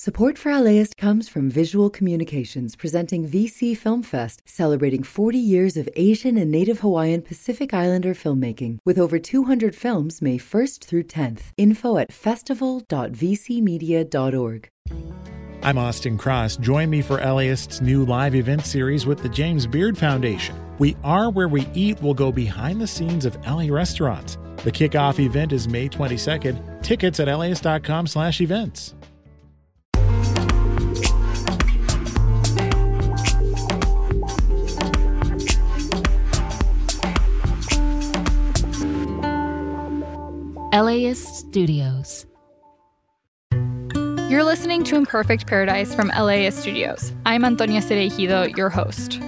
Support for LAist comes from Visual Communications presenting VC Film Fest, celebrating 40 years of Asian and Native Hawaiian Pacific Islander filmmaking, with over 200 films May 1st through 10th. Info at festival.vcmedia.org. I'm Austin Cross. Join me for LAist's new live event series with the James Beard Foundation. We Are Where We Eat will go behind the scenes of LA restaurants. The kickoff event is May 22nd. Tickets at laist.com slash events. LAist Studios. You're listening to Imperfect Paradise from LAist Studios. I'm Antonia Cereijido, your host.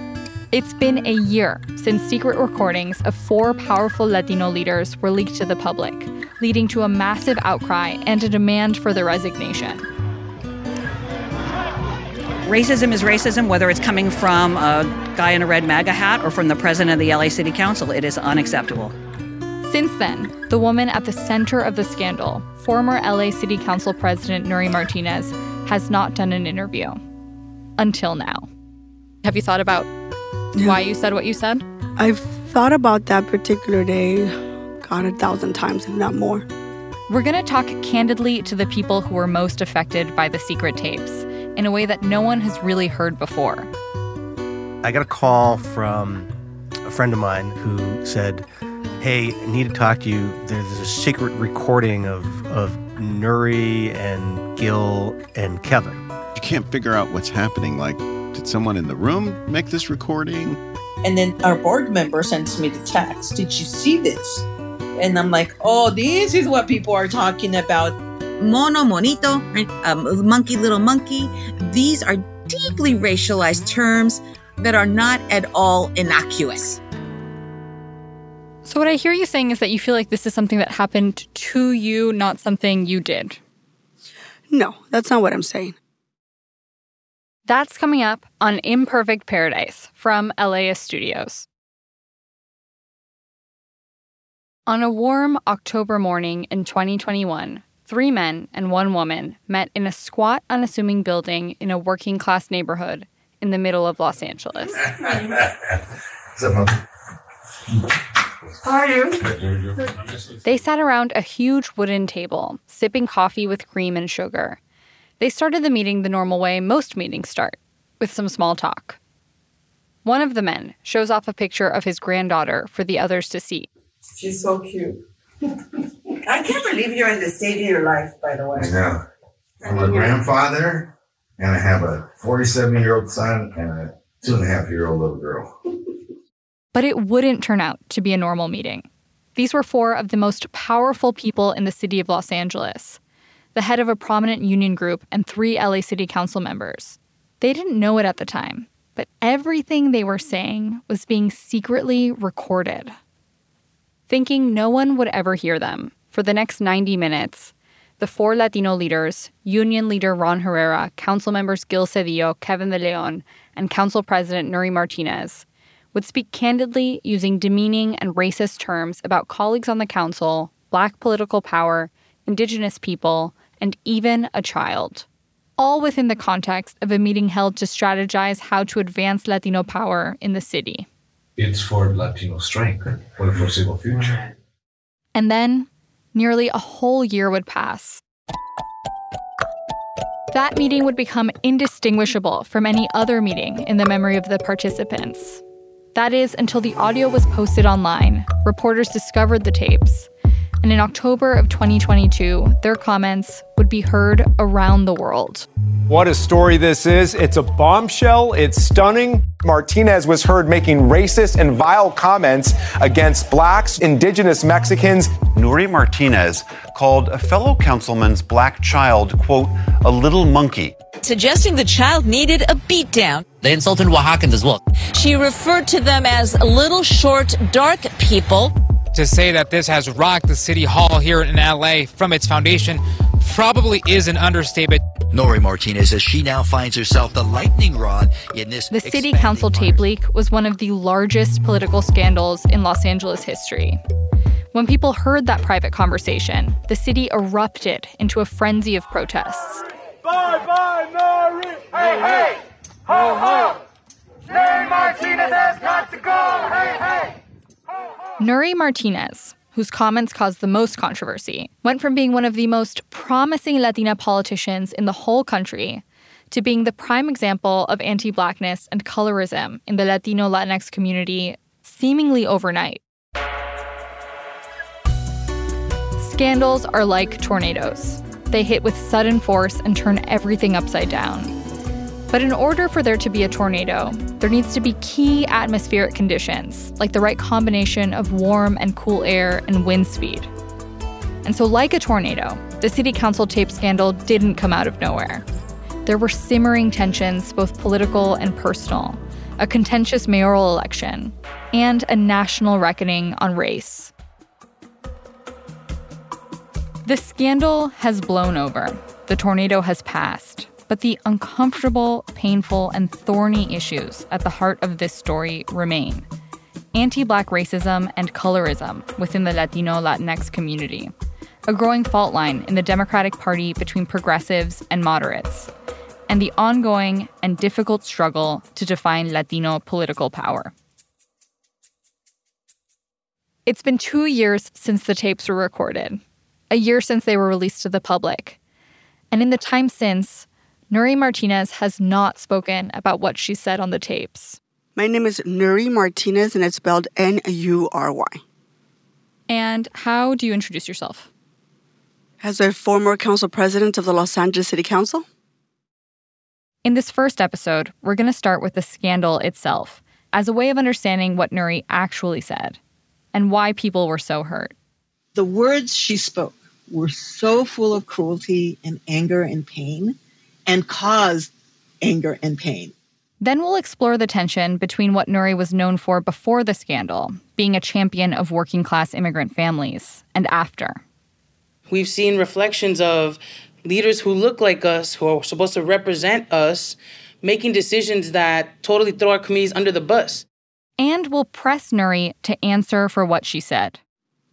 It's been a year since secret recordings of four powerful Latino leaders were leaked to the public, leading to a massive outcry and a demand for their resignation. Racism is racism, whether it's coming from a guy in a red MAGA hat or from the president of the LA City Council. It is unacceptable. Since then, the woman at the center of the scandal, former LA City Council President Nury Martinez, has not done an interview. Until now. Have you thought about why you said what you said? I've thought about that particular day, God, a thousand times, if not more. We're going to talk candidly to the people who were most affected by the secret tapes in a way that no one has really heard before. I got a call from a friend of mine who said, Hey, I need to talk to you. There's a secret recording of, of Nury and Gil and Kevin. You can't figure out what's happening. Like, did someone in the room make this recording? And then our board member sends me the text. Did you see this? And I'm like, oh, this is what people are talking about. Mono, monito, right? Um, monkey, little monkey. These are deeply racialized terms that are not at all innocuous. So, what I hear you saying is that you feel like this is something that happened to you, not something you did. No, that's not what I'm saying. That's coming up on Imperfect Paradise from LAist Studios. On a warm October morning in 2021, three men and one woman met in a squat, unassuming building in a working class neighborhood in the middle of Los Angeles. How are you? They sat around a huge wooden table, sipping coffee with cream and sugar. They started the meeting the normal way most meetings start, with some small talk. One of the men shows off a picture of his granddaughter for the others to see. She's so cute. I can't believe you're in the state of your life, by the way. Yeah. I'm a grandfather, and I have a 47 year old son and a two and a half year old little girl. But it wouldn't turn out to be a normal meeting. These were four of the most powerful people in the city of Los Angeles the head of a prominent union group and three LA City Council members. They didn't know it at the time, but everything they were saying was being secretly recorded. Thinking no one would ever hear them, for the next 90 minutes, the four Latino leaders, Union leader Ron Herrera, Council members Gil Cedillo, Kevin De Leon, and Council President Nury Martinez, would speak candidly using demeaning and racist terms about colleagues on the council, black political power, indigenous people, and even a child. All within the context of a meeting held to strategize how to advance Latino power in the city. It's for Latino strength eh? for the foreseeable future. And then, nearly a whole year would pass. That meeting would become indistinguishable from any other meeting in the memory of the participants. That is, until the audio was posted online, reporters discovered the tapes. And in October of 2022, their comments would be heard around the world. What a story this is. It's a bombshell. It's stunning. Martinez was heard making racist and vile comments against blacks, indigenous Mexicans. Nury Martinez called a fellow councilman's black child, quote, a little monkey. Suggesting the child needed a beatdown. They insulted Oaxacans as well. She referred to them as little, short, dark people. To say that this has rocked the city hall here in LA from its foundation probably is an understatement. Nury Martinez as she now finds herself the lightning rod in this. The city council tape leak was one of the largest political scandals in Los Angeles history. When people heard that private conversation, the city erupted into a frenzy of protests. Bye bye, Hey, hey. Ho, ho. Nury Martinez has got to go. Hey, hey. Ho, ho. Nury Martinez, whose comments caused the most controversy, went from being one of the most promising Latina politicians in the whole country to being the prime example of anti blackness and colorism in the Latino Latinx community seemingly overnight. Scandals are like tornadoes. They hit with sudden force and turn everything upside down. But in order for there to be a tornado, there needs to be key atmospheric conditions, like the right combination of warm and cool air and wind speed. And so, like a tornado, the city council tape scandal didn't come out of nowhere. There were simmering tensions, both political and personal, a contentious mayoral election, and a national reckoning on race. The scandal has blown over. The tornado has passed. But the uncomfortable, painful, and thorny issues at the heart of this story remain anti black racism and colorism within the Latino Latinx community, a growing fault line in the Democratic Party between progressives and moderates, and the ongoing and difficult struggle to define Latino political power. It's been two years since the tapes were recorded, a year since they were released to the public. And in the time since, Nury Martinez has not spoken about what she said on the tapes. My name is Nury Martinez, and it's spelled N U R Y. And how do you introduce yourself? As a former council president of the Los Angeles City Council. In this first episode, we're going to start with the scandal itself as a way of understanding what Nury actually said and why people were so hurt. The words she spoke were so full of cruelty and anger and pain and caused anger and pain. Then we'll explore the tension between what Nury was known for before the scandal, being a champion of working class immigrant families, and after. We've seen reflections of leaders who look like us, who are supposed to represent us, making decisions that totally throw our communities under the bus. And we'll press Nury to answer for what she said.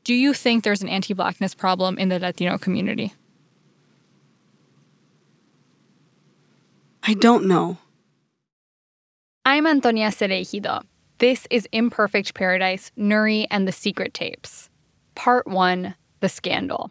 Do you think there's an anti blackness problem in the Latino community? I don't know. I'm Antonia Cereijido. This is Imperfect Paradise, Nury and the Secret Tapes. Part 1 The Scandal.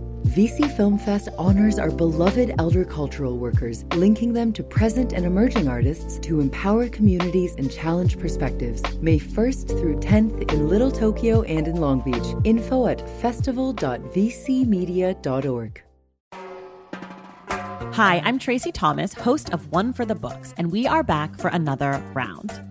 VC Film Fest honors our beloved elder cultural workers, linking them to present and emerging artists to empower communities and challenge perspectives. May 1st through 10th in Little Tokyo and in Long Beach. Info at festival.vcmedia.org. Hi, I'm Tracy Thomas, host of One for the Books, and we are back for another round.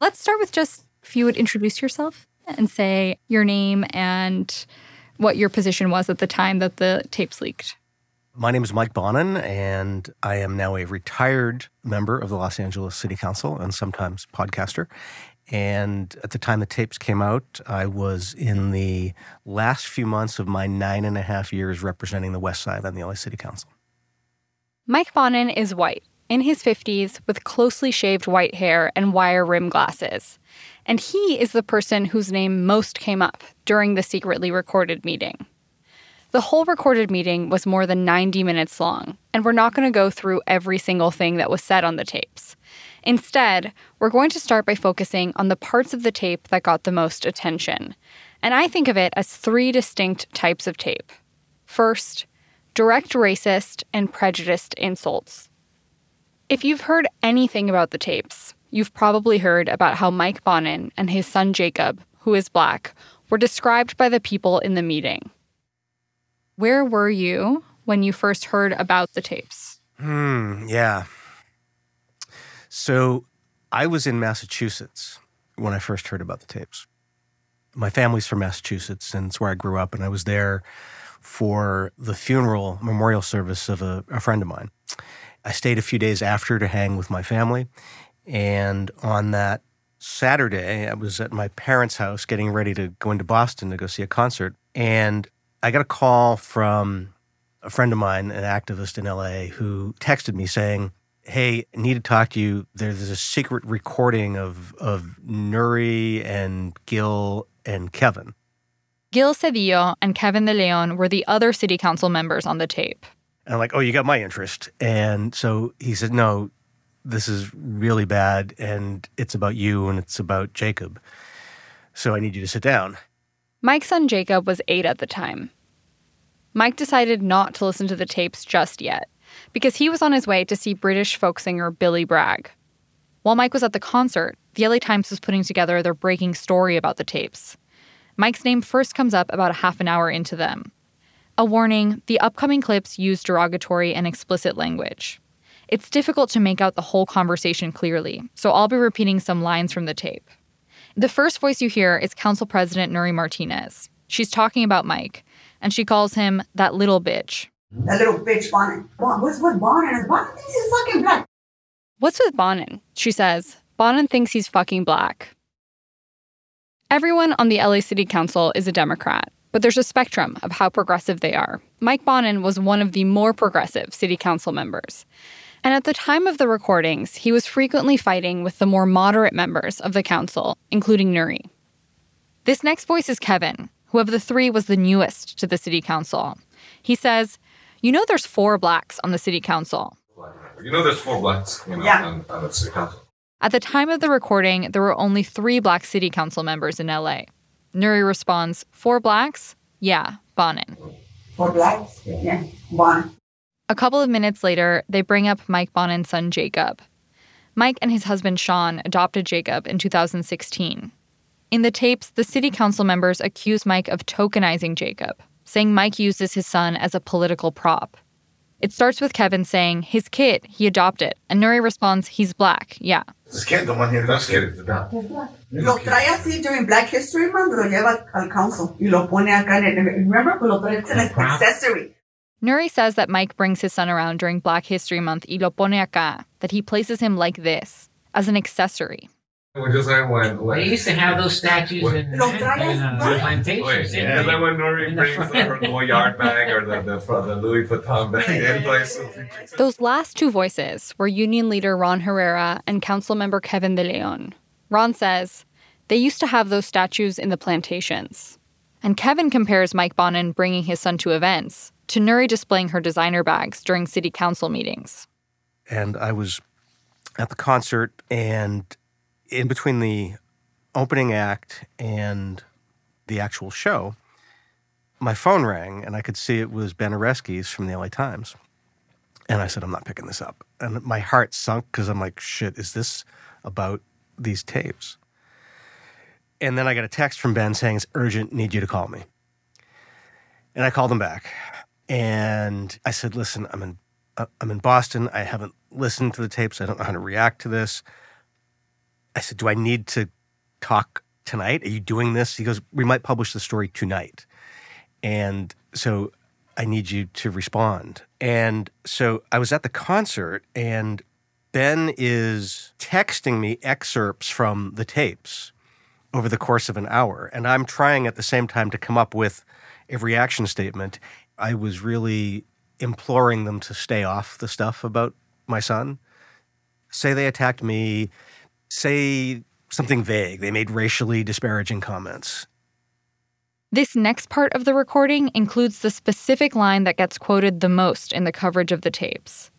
Let's start with just if you would introduce yourself and say your name and what your position was at the time that the tapes leaked. My name is Mike Bonin, and I am now a retired member of the Los Angeles City Council and sometimes podcaster. And at the time the tapes came out, I was in the last few months of my nine and a half years representing the West Side on the LA City Council. Mike Bonin is white, in his 50s, with closely shaved white hair and wire rim glasses. And he is the person whose name most came up during the secretly recorded meeting. The whole recorded meeting was more than 90 minutes long, and we're not going to go through every single thing that was said on the tapes. Instead, we're going to start by focusing on the parts of the tape that got the most attention. And I think of it as three distinct types of tape. First, direct racist and prejudiced insults. If you've heard anything about the tapes, you've probably heard about how Mike Bonin and his son Jacob, who is black, were described by the people in the meeting. Where were you when you first heard about the tapes? Hmm, yeah. So I was in Massachusetts when I first heard about the tapes. My family's from Massachusetts, and it's where I grew up, and I was there for the funeral memorial service of a, a friend of mine. I stayed a few days after to hang with my family, and on that Saturday, I was at my parents' house getting ready to go into Boston to go see a concert. And I got a call from a friend of mine, an activist in LA, who texted me saying, Hey, need to talk to you. There's a secret recording of, of Nury and Gil and Kevin. Gil Cedillo and Kevin De Leon were the other city council members on the tape. And I'm like, oh, you got my interest. And so he said, no, this is really bad and it's about you and it's about Jacob. So I need you to sit down. Mike's son Jacob was eight at the time. Mike decided not to listen to the tapes just yet because he was on his way to see British folk singer Billy Bragg. While Mike was at the concert, the LA Times was putting together their breaking story about the tapes. Mike's name first comes up about a half an hour into them. A warning the upcoming clips use derogatory and explicit language. It's difficult to make out the whole conversation clearly, so I'll be repeating some lines from the tape. The first voice you hear is Council President Nury Martinez. She's talking about Mike, and she calls him that little bitch. That little bitch Bonin. What's with Bonin? Bonin thinks he's fucking black. What's with Bonin? She says. Bonin thinks he's fucking black. Everyone on the LA City Council is a Democrat, but there's a spectrum of how progressive they are. Mike Bonin was one of the more progressive city council members. And at the time of the recordings, he was frequently fighting with the more moderate members of the council, including Nury. This next voice is Kevin, who of the three was the newest to the city council. He says, You know, there's four blacks on the city council. You know, there's four blacks you know, Yeah. on, on the city council. At the time of the recording, there were only three black city council members in LA. Nury responds, Four blacks? Yeah, Bonin. Four blacks? Yeah. Bonin. A couple of minutes later, they bring up Mike Bonin's son, Jacob. Mike and his husband, Sean, adopted Jacob in 2016. In the tapes, the city council members accuse Mike of tokenizing Jacob, saying Mike uses his son as a political prop. It starts with Kevin saying, his kid, he adopted, and Nury responds, he's black, yeah. This kid, the one here, That's kid. Yeah. Lo trae así during Black History Month, lo lleva al council y lo pone acá en el, remember, lo trae it's an accessory. Nury says that Mike brings his son around during Black History Month y lo pone acá, that he places him like this, as an accessory. We just like when, when They used to have those statues in, in, Lo traes, uh, right? plantations. Wait, didn't and then when Nury In brings front. her Goyard bag or the, the, the Louis Vuitton bag in place. Those last two voices were Union leader Ron Herrera and council member Kevin De Leon. Ron says, they used to have those statues in the plantations. And Kevin compares Mike Bonin bringing his son to events to Nury displaying her designer bags during city council meetings. and I was at the concert, and in between the opening act and the actual show, my phone rang, and I could see it was Ben Oreskes from the LA Times. And I said, I'm not picking this up. And my heart sunk because I'm like, shit, is this about these tapes? And then I got a text from Ben saying, it's urgent, need you to call me. And I called him back. And I said, listen, I'm in uh, I'm in Boston. I haven't listened to the tapes. I don't know how to react to this. I said, Do I need to talk tonight? Are you doing this? He goes, We might publish the story tonight. And so I need you to respond. And so I was at the concert, and Ben is texting me excerpts from the tapes over the course of an hour. And I'm trying at the same time to come up with a reaction statement. I was really imploring them to stay off the stuff about my son. Say they attacked me, say something vague. They made racially disparaging comments. This next part of the recording includes the specific line that gets quoted the most in the coverage of the tapes.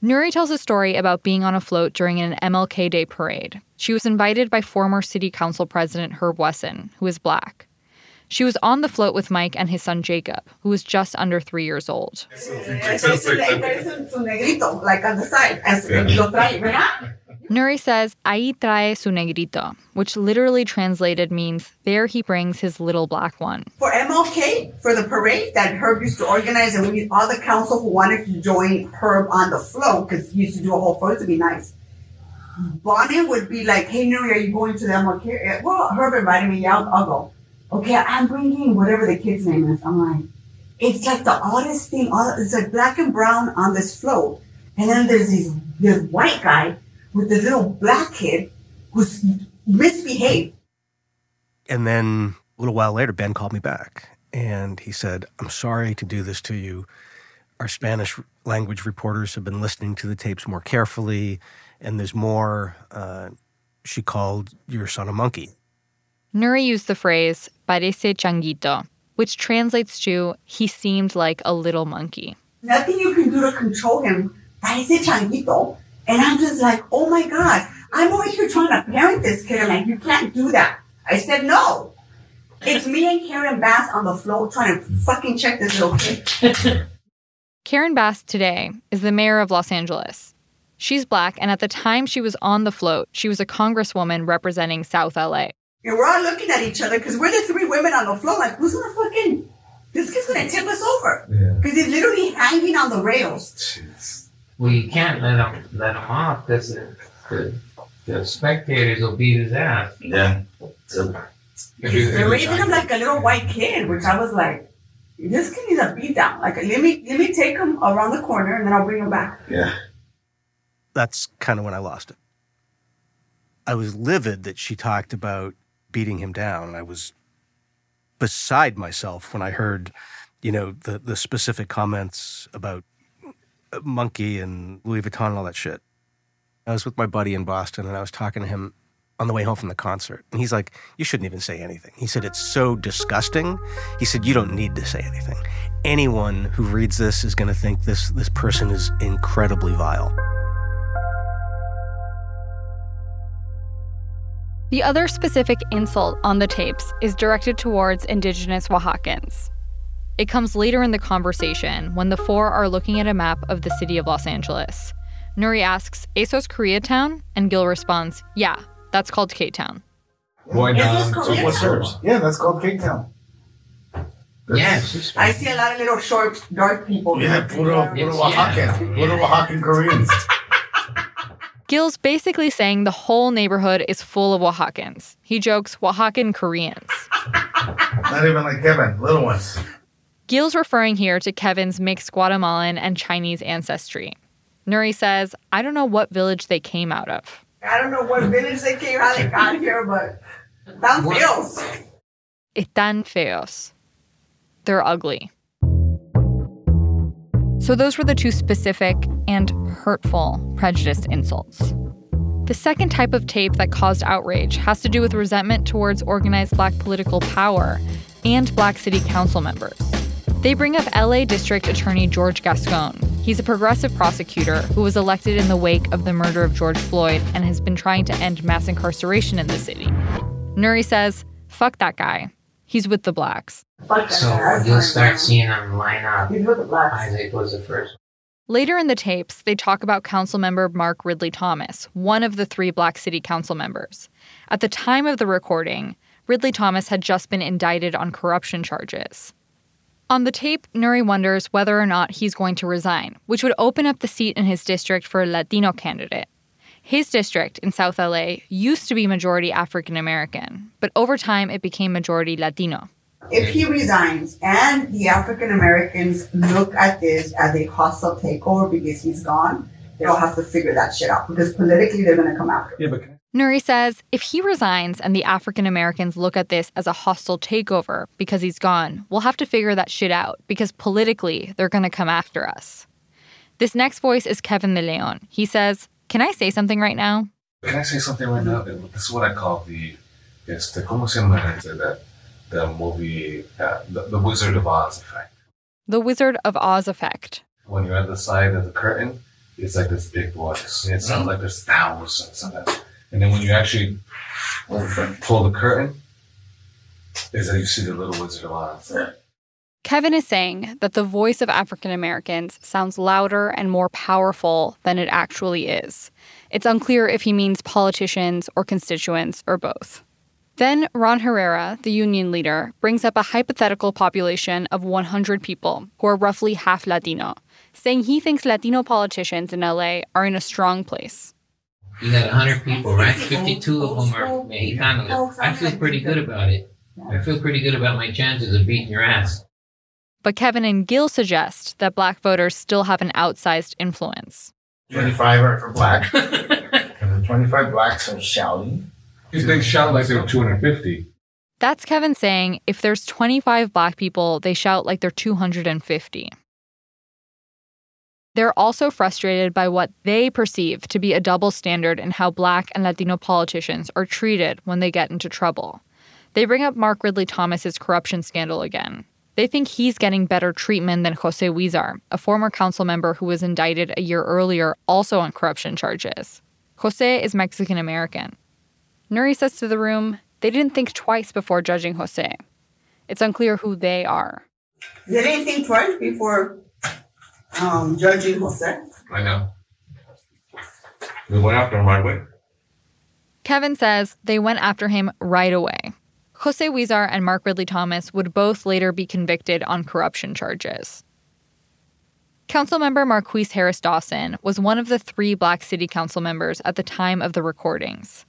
Nury tells a story about being on a float during an MLK Day parade. She was invited by former City Council President Herb Wesson, who is black. She was on the float with Mike and his son Jacob, who was just under three years old. Nury says, Ahí trae su negrito, which literally translated means, there he brings his little black one. For MLK, for the parade that Herb used to organize, and we need all the council who wanted to join Herb on the float, because he used to do a whole float to be nice. Bonin would be like, "Hey, Nury, are you going to the MLK?" Eh, well, Herb invited me. Yeah, I'll, go. Okay, I'm bringing whatever the kid's name is. I'm like, it's like the oddest thing. It's like black and brown on this float, and then there's these this white guy with this little black kid who's misbehaved. And then a little while later, Ben called me back and he said, I'm sorry to do this to you. Our Spanish language reporters have been listening to the tapes more carefully, and there's more. Uh, she called your son a monkey. Nury used the phrase parece changuito, which translates to he seemed like a little monkey. Nothing you can do to control him. Parece changuito. And I'm just like, oh my God, I'm over here trying to parent this kid. I'm like, you can't do that. I said, no. It's me and Karen Bass on the floor trying to fucking check this little kid. Karen Bass today is the mayor of Los Angeles. She's black, and at the time she was on the float, she was a congresswoman representing South LA. And we're all looking at each other because we're the three women on the floor. Like, who's gonna fucking? This kid's gonna tip us over because he's literally hanging on the rails. We can't let him let him off because the, the, the spectators will beat his ass. Yeah. They're raising him like a little white kid, which I was like, this kid needs a beat down. Like, let me let me take him around the corner and then I'll bring him back. Yeah. That's kind of when I lost it. I was livid that she talked about beating him down. I was beside myself when I heard, you know, the the specific comments about Monkey and Louis Vuitton and all that shit. I was with my buddy in Boston and I was talking to him on the way home from the concert. And he's like, You shouldn't even say anything. He said, It's so disgusting. He said, You don't need to say anything. Anyone who reads this is going to think this, this person is incredibly vile. The other specific insult on the tapes is directed towards indigenous Oaxacans. It comes later in the conversation when the four are looking at a map of the city of Los Angeles. Nury asks, Esos Koreatown? And Gil responds, Yeah, that's called K Town. Why not? So what's hers? Yeah, that's called K Town. Yes. I see a lot of little short, dark people. Yeah, puro, puro Oaxacan. Puro Oaxacan Koreans. Gil's basically saying the whole neighborhood is full of Oaxacans. He jokes Oaxacan Koreans. Not even like Kevin, little ones. Gil's referring here to Kevin's mixed Guatemalan and Chinese ancestry. Nury says, I don't know what village they came out of. I don't know what village they came, how they got here, but tan feos. Están feos. They're ugly. So those were the two specific and hurtful prejudiced insults. The second type of tape that caused outrage has to do with resentment towards organized black political power and black city council members. They bring up LA District Attorney George Gascon. He's a progressive prosecutor who was elected in the wake of the murder of George Floyd and has been trying to end mass incarceration in the city. Nury says, fuck that guy. He's with the blacks. So you'll start seeing them line up. Isaac was the first. Later in the tapes, they talk about Councilmember Mark Ridley Thomas, one of the three Black City Council members. At the time of the recording, Ridley Thomas had just been indicted on corruption charges. On the tape, Nury wonders whether or not he's going to resign, which would open up the seat in his district for a Latino candidate. His district in South LA used to be majority African American, but over time it became majority Latino. If he resigns and the African Americans look at this as a hostile takeover because he's gone, they'll have to figure that shit out because politically they're going to come after. Yeah, but Nury says if he resigns and the African Americans look at this as a hostile takeover because he's gone, we'll have to figure that shit out because politically they're going to come after us. This next voice is Kevin De Leon. He says, Can I say something right now? Can I say something right now? This is what I call the, it's the, ¿cómo se llama that, the movie, uh, the, the Wizard of Oz effect. The Wizard of Oz effect. When you're at the side of the curtain, it's like this big voice. It sounds like there's thousands of it. And then when you actually pull the curtain, is that you see the little Wizard of Oz. Kevin is saying that the voice of African Americans sounds louder and more powerful than it actually is. It's unclear if he means politicians or constituents or both. Then Ron Herrera, the union leader, brings up a hypothetical population of 100 people who are roughly half Latino, saying he thinks Latino politicians in LA are in a strong place. You got 100 people, right? 52 of them are Mexicanos. I feel pretty good about it. I feel pretty good about my chances of beating your ass. But Kevin and Gil suggest that black voters still have an outsized influence. 25 are for black. and the 25 blacks are shouting. They shout like they're 250. That's Kevin saying if there's 25 black people, they shout like they're 250. They're also frustrated by what they perceive to be a double standard in how black and Latino politicians are treated when they get into trouble. They bring up Mark Ridley Thomas's corruption scandal again. They think he's getting better treatment than Jose Huizar, a former council member who was indicted a year earlier also on corruption charges. Jose is Mexican American. Nury says to the room, they didn't think twice before judging Jose. It's unclear who they are. They didn't think twice before um, judging Jose. I know. We went after him right away. Kevin says they went after him right away. Jose Huizar and Mark Ridley Thomas would both later be convicted on corruption charges. Councilmember Marqueece Harris Dawson was one of the three black city council members at the time of the recordings.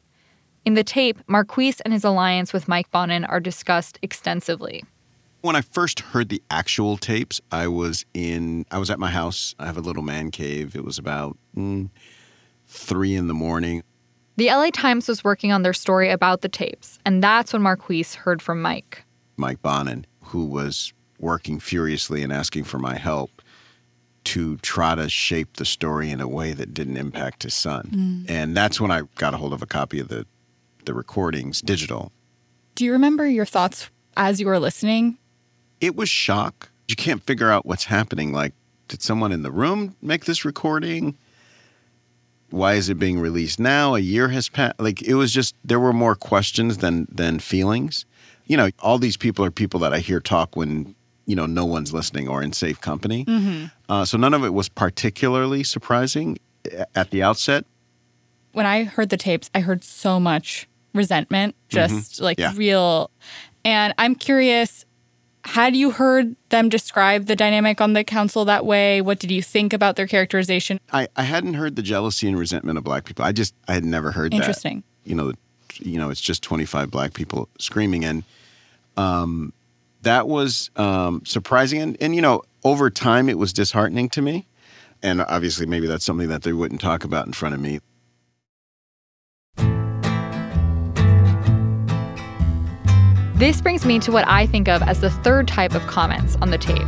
In the tape, Marqueece and his alliance with Mike Bonin are discussed extensively. When I first heard the actual tapes, I was in I was at my house. I have a little man cave. It was about mm, three in the morning. The LA Times was working on their story about the tapes, and that's when Marqueece heard from Mike. Mike Bonin, who was working furiously and asking for my help to try to shape the story in a way that didn't impact his son. Mm. And that's when I got a hold of a copy of the the recordings digital. Do you remember your thoughts as you were listening? It was shock. You can't figure out what's happening. Like, did someone in the room make this recording? Why is it being released now? A year has passed. Like, it was just there were more questions than than feelings. You know, all these people are people that I hear talk when you know no one's listening or in safe company. Mm-hmm. Uh, so none of it was particularly surprising at the outset. When I heard the tapes, I heard so much resentment, just Mhm. like Yeah. real. And I'm curious, had you heard them describe the dynamic on the council that way? What did you think about their characterization? I, I hadn't heard the jealousy and resentment of black people. I just I had never heard that. Interesting. You know, you know, it's just 25 black people screaming and um that was um surprising and and you know, over time it was disheartening to me. And obviously maybe that's something that they wouldn't talk about in front of me. This brings me to what I think of as the third type of comments on the tape.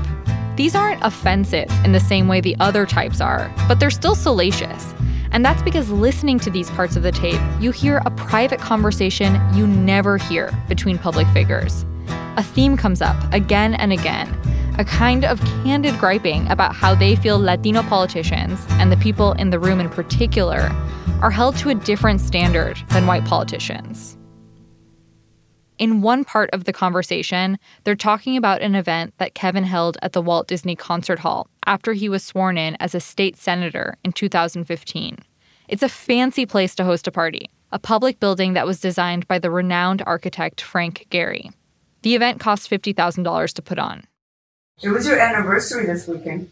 These aren't offensive in the same way the other types are, but they're still salacious. And that's because listening to these parts of the tape, you hear a private conversation you never hear between public figures. A theme comes up again and again, a kind of candid griping about how they feel Latino politicians, and the people in the room in particular, are held to a different standard than white politicians. In one part of the conversation, they're talking about an event that Kevin held at the Walt Disney Concert Hall after he was sworn in as a state senator in 2015. It's a fancy place to host a party, a public building that was designed by the renowned architect Frank Gehry. The event cost $50,000 to put on. It was your anniversary this weekend.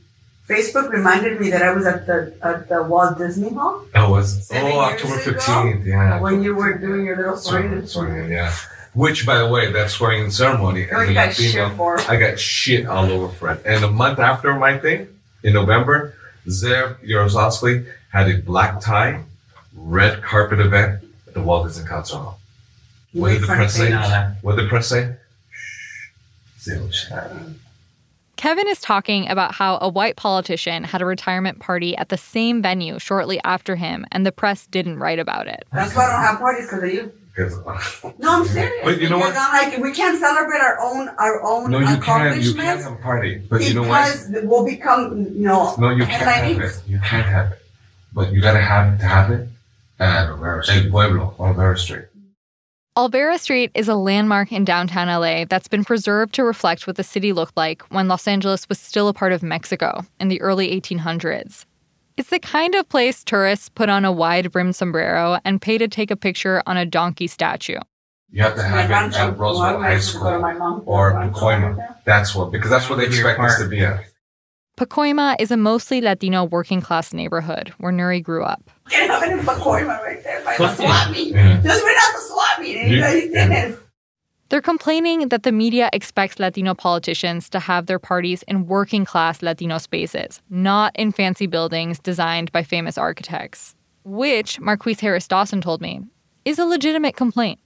Facebook reminded me that I was at the at the Walt Disney Hall That was Oh, years October ago? fifteenth, yeah. when you were doing your little Swearing, party. swearing yeah. Which, by the way, that swearing in ceremony, you the got shit Latino- for. I got shit all over for it. And a month after my thing, in November, Zev Yaroslavsky had a black tie, red carpet event at the Walt Disney Concert Hall. You What did the press of say? What did the press say? Shh. Kevin is talking about how a white politician had a retirement party at the same venue shortly after him, and the press didn't write about it. That's why I don't have parties because of you. Because- No, I'm serious. But you know what? I'm like, we can't celebrate our own our own No, you can't. You can't have a party. But you know what? because we'll become, you know, No, you can't have it. You can't have it. But you gotta have it to have it at El Pueblo on Rivera Street. Olvera Street is a landmark in downtown LA that's been preserved to reflect what the city looked like when Los Angeles was still a part of Mexico in the early 1800s. It's the kind of place tourists put on a wide brimmed sombrero and pay to take a picture on a donkey statue. You have to have it at Roosevelt High School or Pacoima. That's what, because that's what they expect us to be at. Pacoima is a mostly Latino working class neighborhood where Nuri grew up. Can have it in Pacoima right there by the What? swap meet. Yeah. Just without the swap meet. And you They're complaining that the media expects Latino politicians to have their parties in working class Latino spaces, not in fancy buildings designed by famous architects. Which, Marqueece Harris Dawson told me, is a legitimate complaint.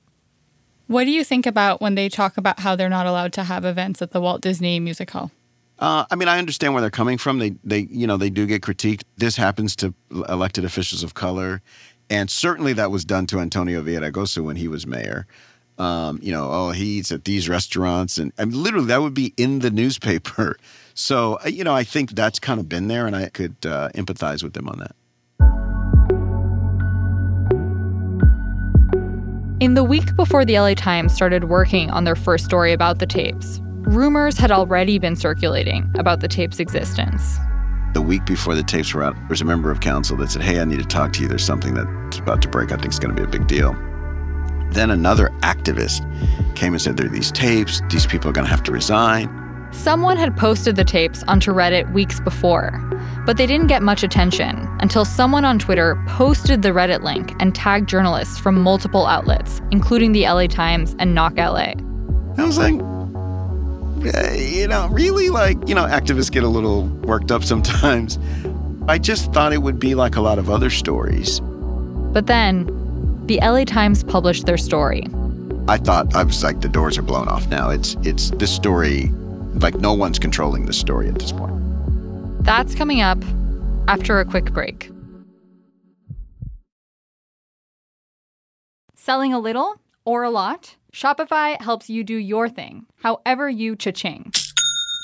What do you think about when they talk about how they're not allowed to have events at the Walt Disney Music Hall? Uh, I mean, I understand where they're coming from. They, they, you know, they do get critiqued. This happens to elected officials of color, and certainly that was done to Antonio Villaraigosa when he was mayor. Um, you know, oh, he eats at these restaurants, and I mean, literally that would be in the newspaper. So, uh, you know, I think that's kind of been there, and I could uh, empathize with them on that. In the week before the LA Times started working on their first story about the tapes, rumors had already been circulating about the tape's existence. The week before the tapes were out, there was a member of council that said, Hey, I need to talk to you. There's something that's about to break. I think it's going to be a big deal. Then another activist came and said, There are these tapes. These people are going to have to resign. Someone had posted the tapes onto Reddit weeks before, but they didn't get much attention until someone on Twitter posted the Reddit link and tagged journalists from multiple outlets, including the LA Times and Knock LA. I was like, you know, really like, you know, activists get a little worked up sometimes. I just thought it would be like a lot of other stories. But then, the LA Times published their story. I thought I was like the doors are blown off now. It's it's this story like no one's controlling the story at this point. That's coming up after a quick break. Selling a little or a lot? Shopify helps you do your thing, however you cha-ching.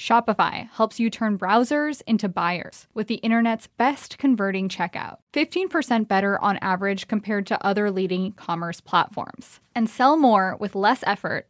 Shopify helps you turn browsers into buyers with the internet's best converting checkout. 15% better on average compared to other leading commerce platforms. And sell more with less effort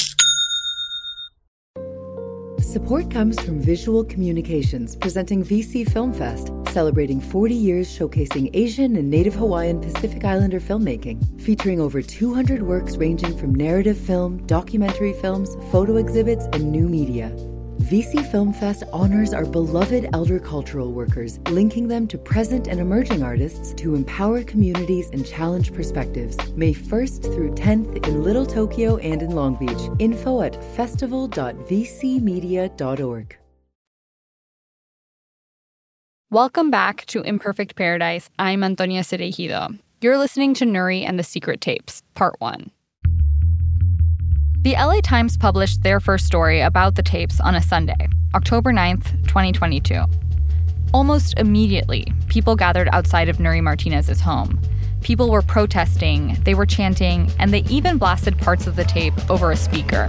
Support comes from Visual Communications, presenting VC Film Fest, celebrating 40 years showcasing Asian and Native Hawaiian Pacific Islander filmmaking, featuring over 200 works ranging from narrative film, documentary films, photo exhibits, and new media. VC Film Fest honors our beloved elder cultural workers, linking them to present and emerging artists to empower communities and challenge perspectives. May 1st through 10th in Little Tokyo and in Long Beach. Info at festival.vcmedia.org. Welcome back to Imperfect Paradise. I'm Antonia Cereijido. You're listening to Nury and the Secret Tapes, Part 1. The LA Times published their first story about the tapes on a Sunday, October 9th, 2022. Almost immediately, people gathered outside of Nury Martinez's home. People were protesting, they were chanting, and they even blasted parts of the tape over a speaker.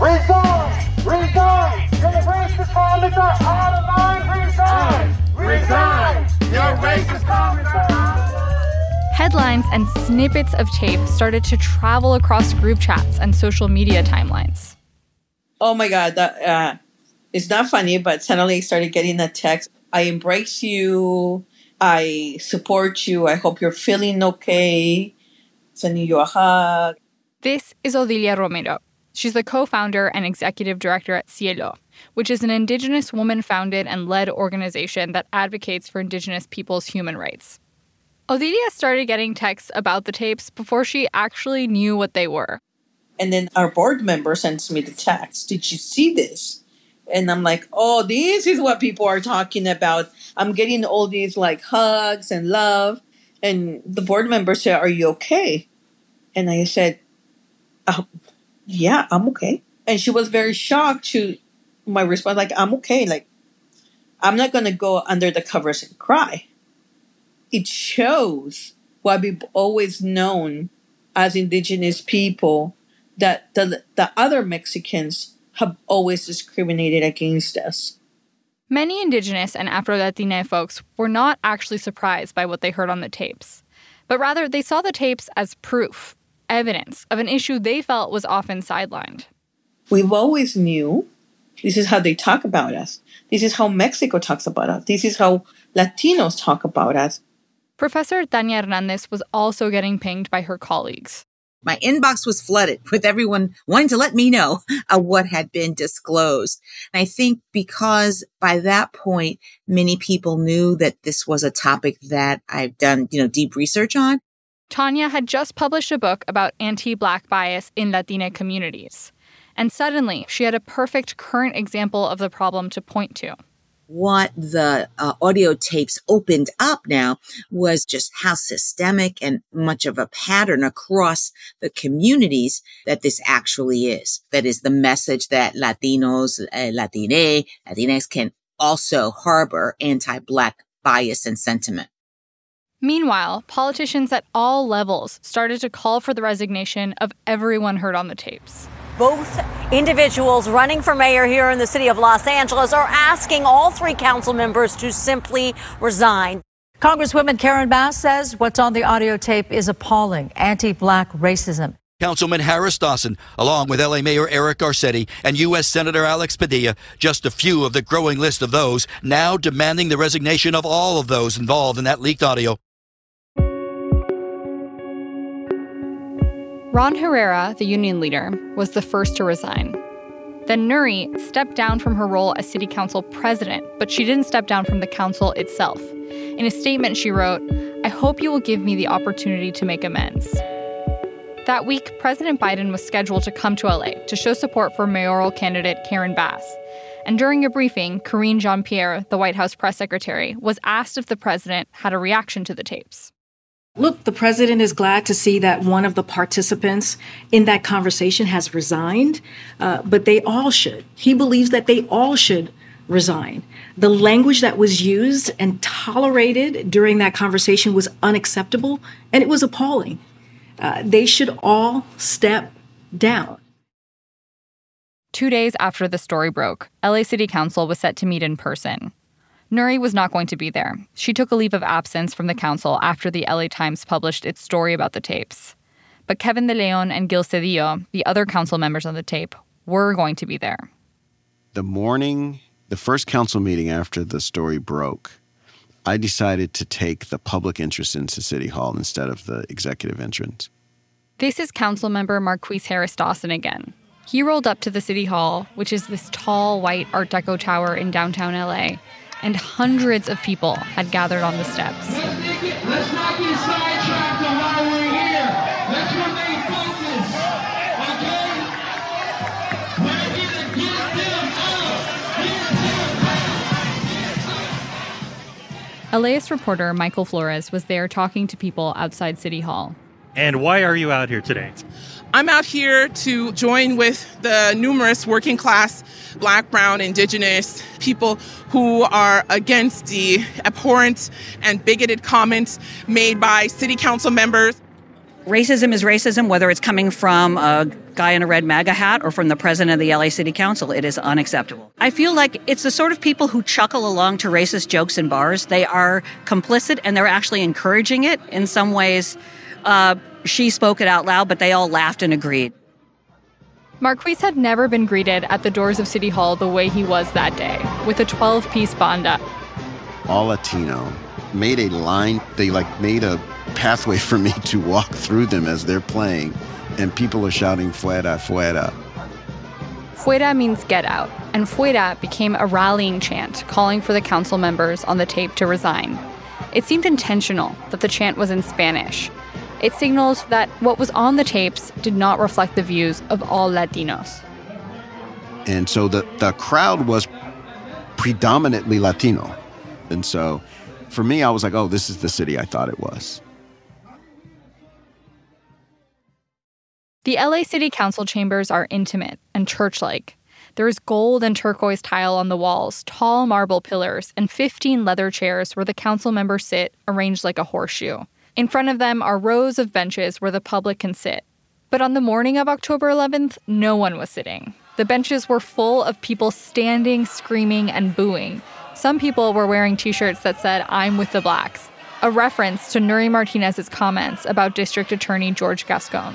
Resign! Resign! Your racist comments are out of line! Resign! Resign! Your racist comments are out of line! Headlines and snippets of tape started to travel across group chats and social media timelines. Oh my God, that, uh, it's not funny, but suddenly I started getting a text. I embrace you. I support you. I hope you're feeling okay. Sending you a hug. This is Odilia Romero. She's the co founder and executive director at Cielo, which is an Indigenous woman founded and led organization that advocates for Indigenous people's human rights. Odilia started getting texts about the tapes before she actually knew what they were. And then our board member sends me the text. Did you see this? And I'm like, oh, this is what people are talking about. I'm getting all these like hugs and love. And the board member said, Are you okay? And I said, oh, Yeah, I'm okay. And she was very shocked to my response, like, I'm okay. Like, I'm not going to go under the covers and cry. It shows what we've always known as indigenous people that the, the other Mexicans have always discriminated against us. Many Indigenous and Afro Latina folks were not actually surprised by what they heard on the tapes, but rather they saw the tapes as proof, evidence of an issue they felt was often sidelined. We've always knew this is how they talk about us. This is how Mexico talks about us. This is how Latinos talk about us. Professor Tanya Hernandez was also getting pinged by her colleagues. My inbox was flooded with everyone wanting to let me know uh, what had been disclosed. And I think because by that point, many people knew that this was a topic that I've done, you know, deep research on. Tanya had just published a book about anti Black bias in Latina communities. And suddenly, she had a perfect current example of the problem to point to what the uh, audio tapes opened up now was just how systemic and much of a pattern across the communities that this actually is. That is the message that Latinos, uh, Latine, Latinx can also harbor anti-Black bias and sentiment. Meanwhile, politicians at all levels started to call for the resignation of everyone heard on the tapes. Both individuals running for mayor here in the city of Los Angeles are asking all three council members to simply resign. Congresswoman Karen Bass says what's on the audio tape is appalling anti black racism. Councilman Harris Dawson, along with LA Mayor Eric Garcetti and U.S. Senator Alex Padilla, just a few of the growing list of those now demanding the resignation of all of those involved in that leaked audio. Ron Herrera, the union leader, was the first to resign. Then Nury stepped down from her role as city council president, but she didn't step down from the council itself. In a statement, she wrote, I hope you will give me the opportunity to make amends. That week, President Biden was scheduled to come to LA to show support for mayoral candidate Karen Bass. And during a briefing, Karine Jean Pierre, the White House press secretary, was asked if the president had a reaction to the tapes. Look, the president is glad to see that one of the participants in that conversation has resigned, uh, but they all should. He believes that they all should resign. The language that was used and tolerated during that conversation was unacceptable and it was appalling. Uh, they should all step down. Two days after the story broke, LA City Council was set to meet in person. Nury was not going to be there. She took a leave of absence from the council after the LA Times published its story about the tapes. But Kevin De Leon and Gil Cedillo, the other council members on the tape, were going to be there. The morning, the first council meeting after the story broke, I decided to take the public entrance into City Hall instead of the executive entrance. This is council member Marqueece Harris Dawson again. He rolled up to the City Hall, which is this tall white Art Deco tower in downtown LA, and hundreds of people had gathered on the steps. Let's not get sidetracked on why we're here. Let's remain focused. Okay? We're to get them out. LAist reporter Michael Flores was there talking to people outside City Hall. And why are you out here today? I'm out here to join with the numerous working class, black, brown, indigenous people who are against the abhorrent and bigoted comments made by city council members. Racism is racism, whether it's coming from a guy in a red MAGA hat or from the president of the LA City Council. It is unacceptable. I feel like it's the sort of people who chuckle along to racist jokes in bars. They are complicit and they're actually encouraging it in some ways. Uh, she spoke it out loud, but they all laughed and agreed. Marqueece had never been greeted at the doors of City Hall the way he was that day, with a 12 piece banda. All Latino made a line, they like made a pathway for me to walk through them as they're playing, and people are shouting fuera, fuera. Fuera means get out, and fuera became a rallying chant calling for the council members on the tape to resign. It seemed intentional that the chant was in Spanish. It signaled that what was on the tapes did not reflect the views of all Latinos. And so the, the crowd was predominantly Latino. And so for me, I was like, oh, this is the city I thought it was. The LA City Council chambers are intimate and church like. There is gold and turquoise tile on the walls, tall marble pillars, and 15 leather chairs where the council members sit, arranged like a horseshoe. In front of them are rows of benches where the public can sit. But on the morning of October 11th, no one was sitting. The benches were full of people standing, screaming, and booing. Some people were wearing t shirts that said, I'm with the blacks, a reference to Nury Martinez's comments about District Attorney George Gascon.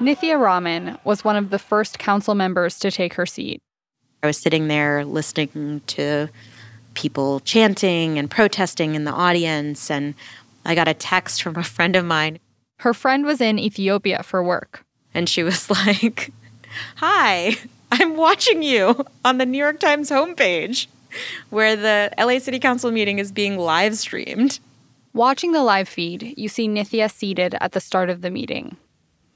Nithya Raman was one of the first council members to take her seat. I was sitting there listening to people chanting and protesting in the audience, and I got a text from a friend of mine. Her friend was in Ethiopia for work. And she was like, Hi, I'm watching you on the New York Times homepage where the LA City Council meeting is being live streamed. Watching the live feed, you see Nithya seated at the start of the meeting.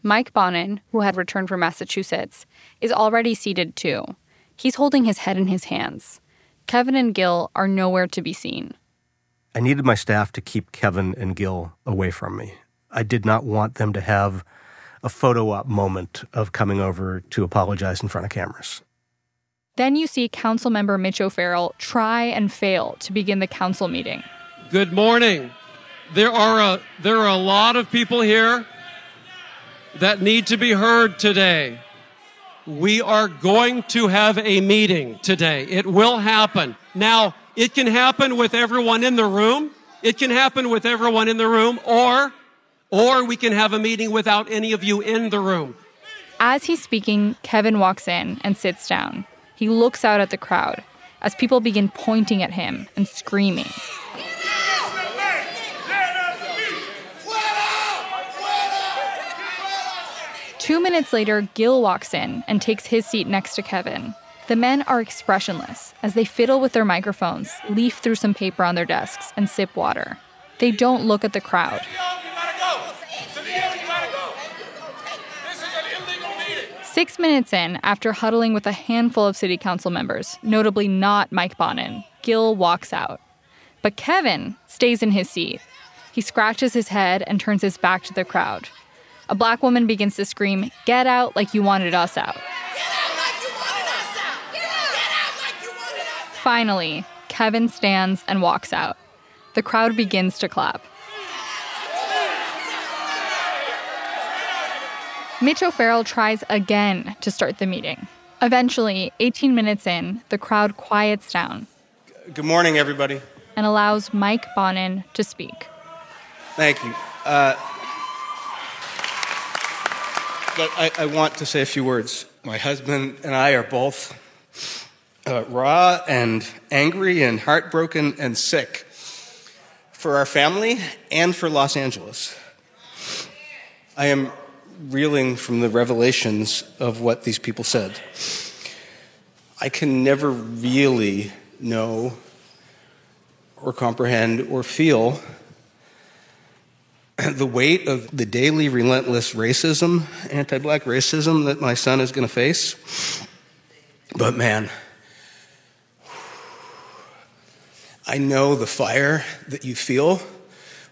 Mike Bonin, who had returned from Massachusetts, is already seated too. He's holding his head in his hands. Kevin and Gil are nowhere to be seen. I needed my staff to keep Kevin and Gil away from me. I did not want them to have a photo op moment of coming over to apologize in front of cameras. Then you see council member Mitch O'Farrell try and fail to begin the council meeting. Good morning. There are a there are a lot of people here that need to be heard today. We are going to have a meeting today. It will happen. Now, it can happen with everyone in the room. It can happen with everyone in the room or or we can have a meeting without any of you in the room. As he's speaking, Kevin walks in and sits down. He looks out at the crowd as people begin pointing at him and screaming. Two minutes later, Gil walks in and takes his seat next to Kevin. The men are expressionless as they fiddle with their microphones, leaf through some paper on their desks, and sip water. They don't look at the crowd. Six minutes in, after huddling with a handful of city council members, notably not Mike Bonin, Gil walks out. But Kevin stays in his seat. He scratches his head and turns his back to the crowd. A black woman begins to scream, Get out like you wanted us out. Finally, Kevin stands and walks out. The crowd begins to clap. Mitch O'Farrell tries again to start the meeting. Eventually, 18 minutes in, the crowd quiets down. Good morning, everybody. And allows Mike Bonin to speak. Thank you. Uh, but I, I, want to say a few words. My husband and I are both uh, raw and angry and heartbroken and sick for our family and for Los Angeles. I am reeling from the revelations of what these people said. I can never really know or comprehend or feel the weight of the daily relentless racism, anti black racism that my son is going to face. But man, I know the fire that you feel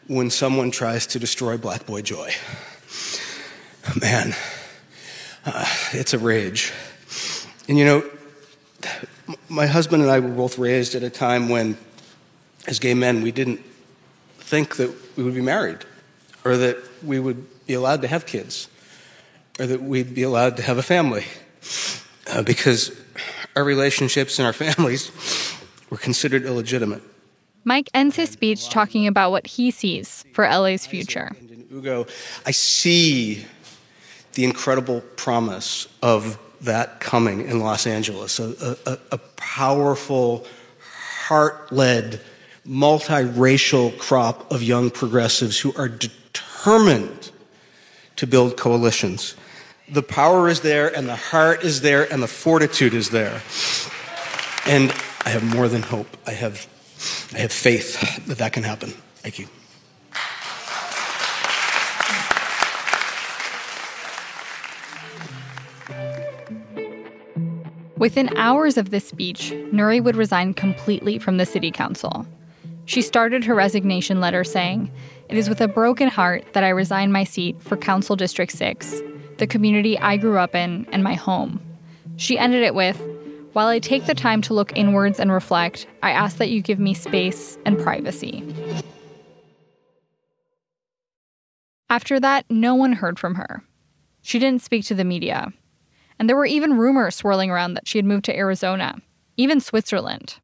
when someone tries to destroy Black Boy Joy. Man, uh, it's a rage. And you know, my husband and I were both raised at a time when, as gay men, we didn't think that we would be married or that we would be allowed to have kids, or that we'd be allowed to have a family, uh, because our relationships and our families were considered illegitimate. Mike ends his speech talking about what he sees for LA's future. Ugo, I see the incredible promise of that coming in Los Angeles a, a, a powerful, heart led, multiracial crop of young progressives who are determined to build coalitions The power is there, and the heart is there, and the fortitude is there. And I have more than hope. I have, I have faith that that can happen. Thank you. Within hours of this speech, Nury would resign completely from the city council. She started her resignation letter saying, It is with a broken heart that I resign my seat for Council District 6, the community I grew up in and my home. She ended it with, While I take the time to look inwards and reflect, I ask that you give me space and privacy. After that, no one heard from her. She didn't speak to the media. And there were even rumors swirling around that she had moved to Arizona, even Switzerland.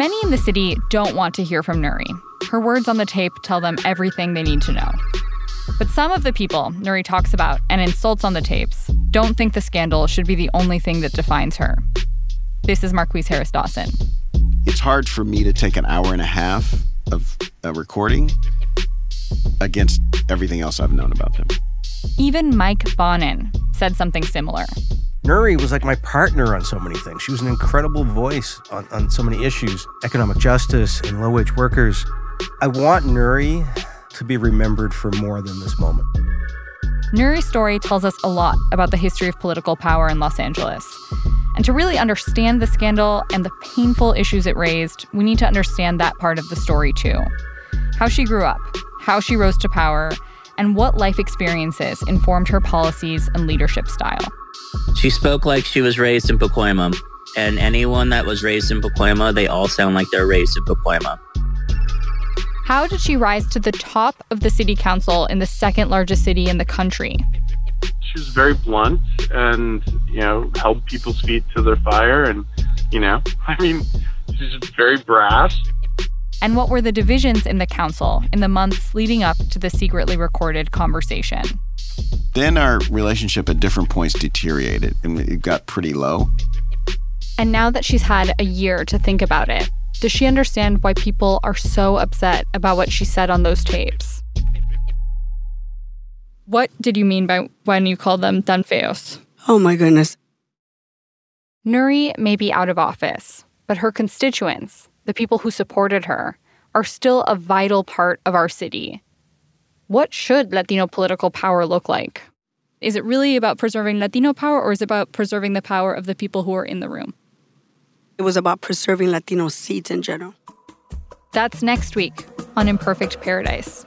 Many in the city don't want to hear from Nury. Her words on the tape tell them everything they need to know. But some of the people Nury talks about and insults on the tapes don't think the scandal should be the only thing that defines her. This is Marqueece Harris Dawson. It's hard for me to take an hour and a half of a recording against everything else I've known about them. Even Mike Bonin said something similar. Nury was like my partner on so many things. She was an incredible voice on, on so many issues economic justice and low wage workers. I want Nury to be remembered for more than this moment. Nury's story tells us a lot about the history of political power in Los Angeles. And to really understand the scandal and the painful issues it raised, we need to understand that part of the story too. How she grew up, how she rose to power, and what life experiences informed her policies and leadership style. She spoke like she was raised in Pacoima. And anyone that was raised in Pacoima, they all sound like they're raised in Pacoima. How did she rise to the top of the city council in the second largest city in the country? She was very blunt and, you know, held people's feet to their fire. And, you know, I mean, she's very brass. And what were the divisions in the council in the months leading up to the secretly recorded conversation? Then our relationship at different points deteriorated and it got pretty low. And now that she's had a year to think about it, does she understand why people are so upset about what she said on those tapes? What did you mean by when you called them tan feos? Oh my goodness. Nury may be out of office, but her constituents, the people who supported her, are still a vital part of our city. What should Latino political power look like? Is it really about preserving Latino power or is it about preserving the power of the people who are in the room? It was about preserving Latino seats in general. That's next week on Imperfect Paradise.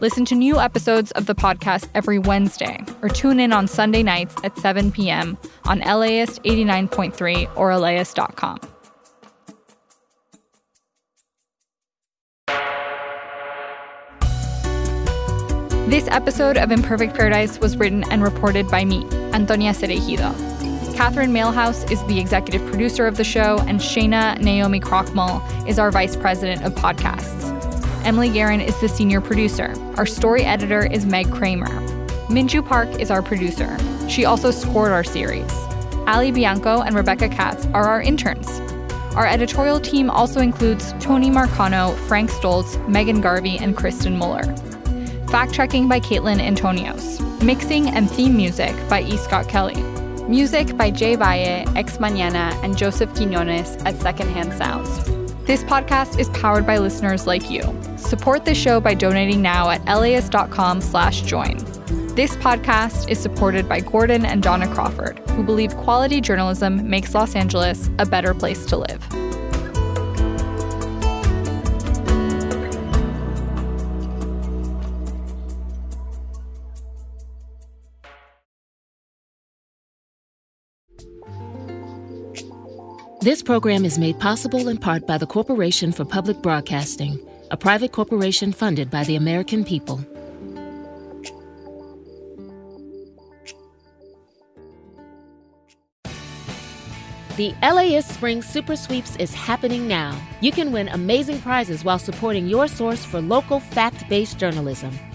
Listen to new episodes of the podcast every Wednesday or tune in on Sunday nights at 7 p.m. on LAist 89.3 or LAist.com. This episode of Imperfect Paradise was written and reported by me, Antonia Cereijido. Catherine Mailhouse is the executive producer of the show, and Shayna Naomi Krochmal is our vice president of podcasts. Emily Guerin is the senior producer. Our story editor is Meg Kramer. Minju Park is our producer. She also scored our series. Ali Bianco and Rebecca Katz are our interns. Our editorial team also includes Tony Marcano, Frank Stoltz, Megan Garvey, and Kristen Muller. Fact checking by Caitlin Antonios. Mixing and theme music by E. Scott Kelly. Music by Jay Valle, Ex Mañana, and Joseph Quinones at Secondhand Sounds. This podcast is powered by listeners like you. Support the show by donating now at laist.com slash join. This podcast is supported by Gordon and Dona Crawford, who believe quality journalism makes Los Angeles a better place to live. This program is made possible in part by the Corporation for Public Broadcasting, a private corporation funded by the American people. The LAist Spring Super Sweeps is happening now. You can win amazing prizes while supporting your source for local fact based journalism.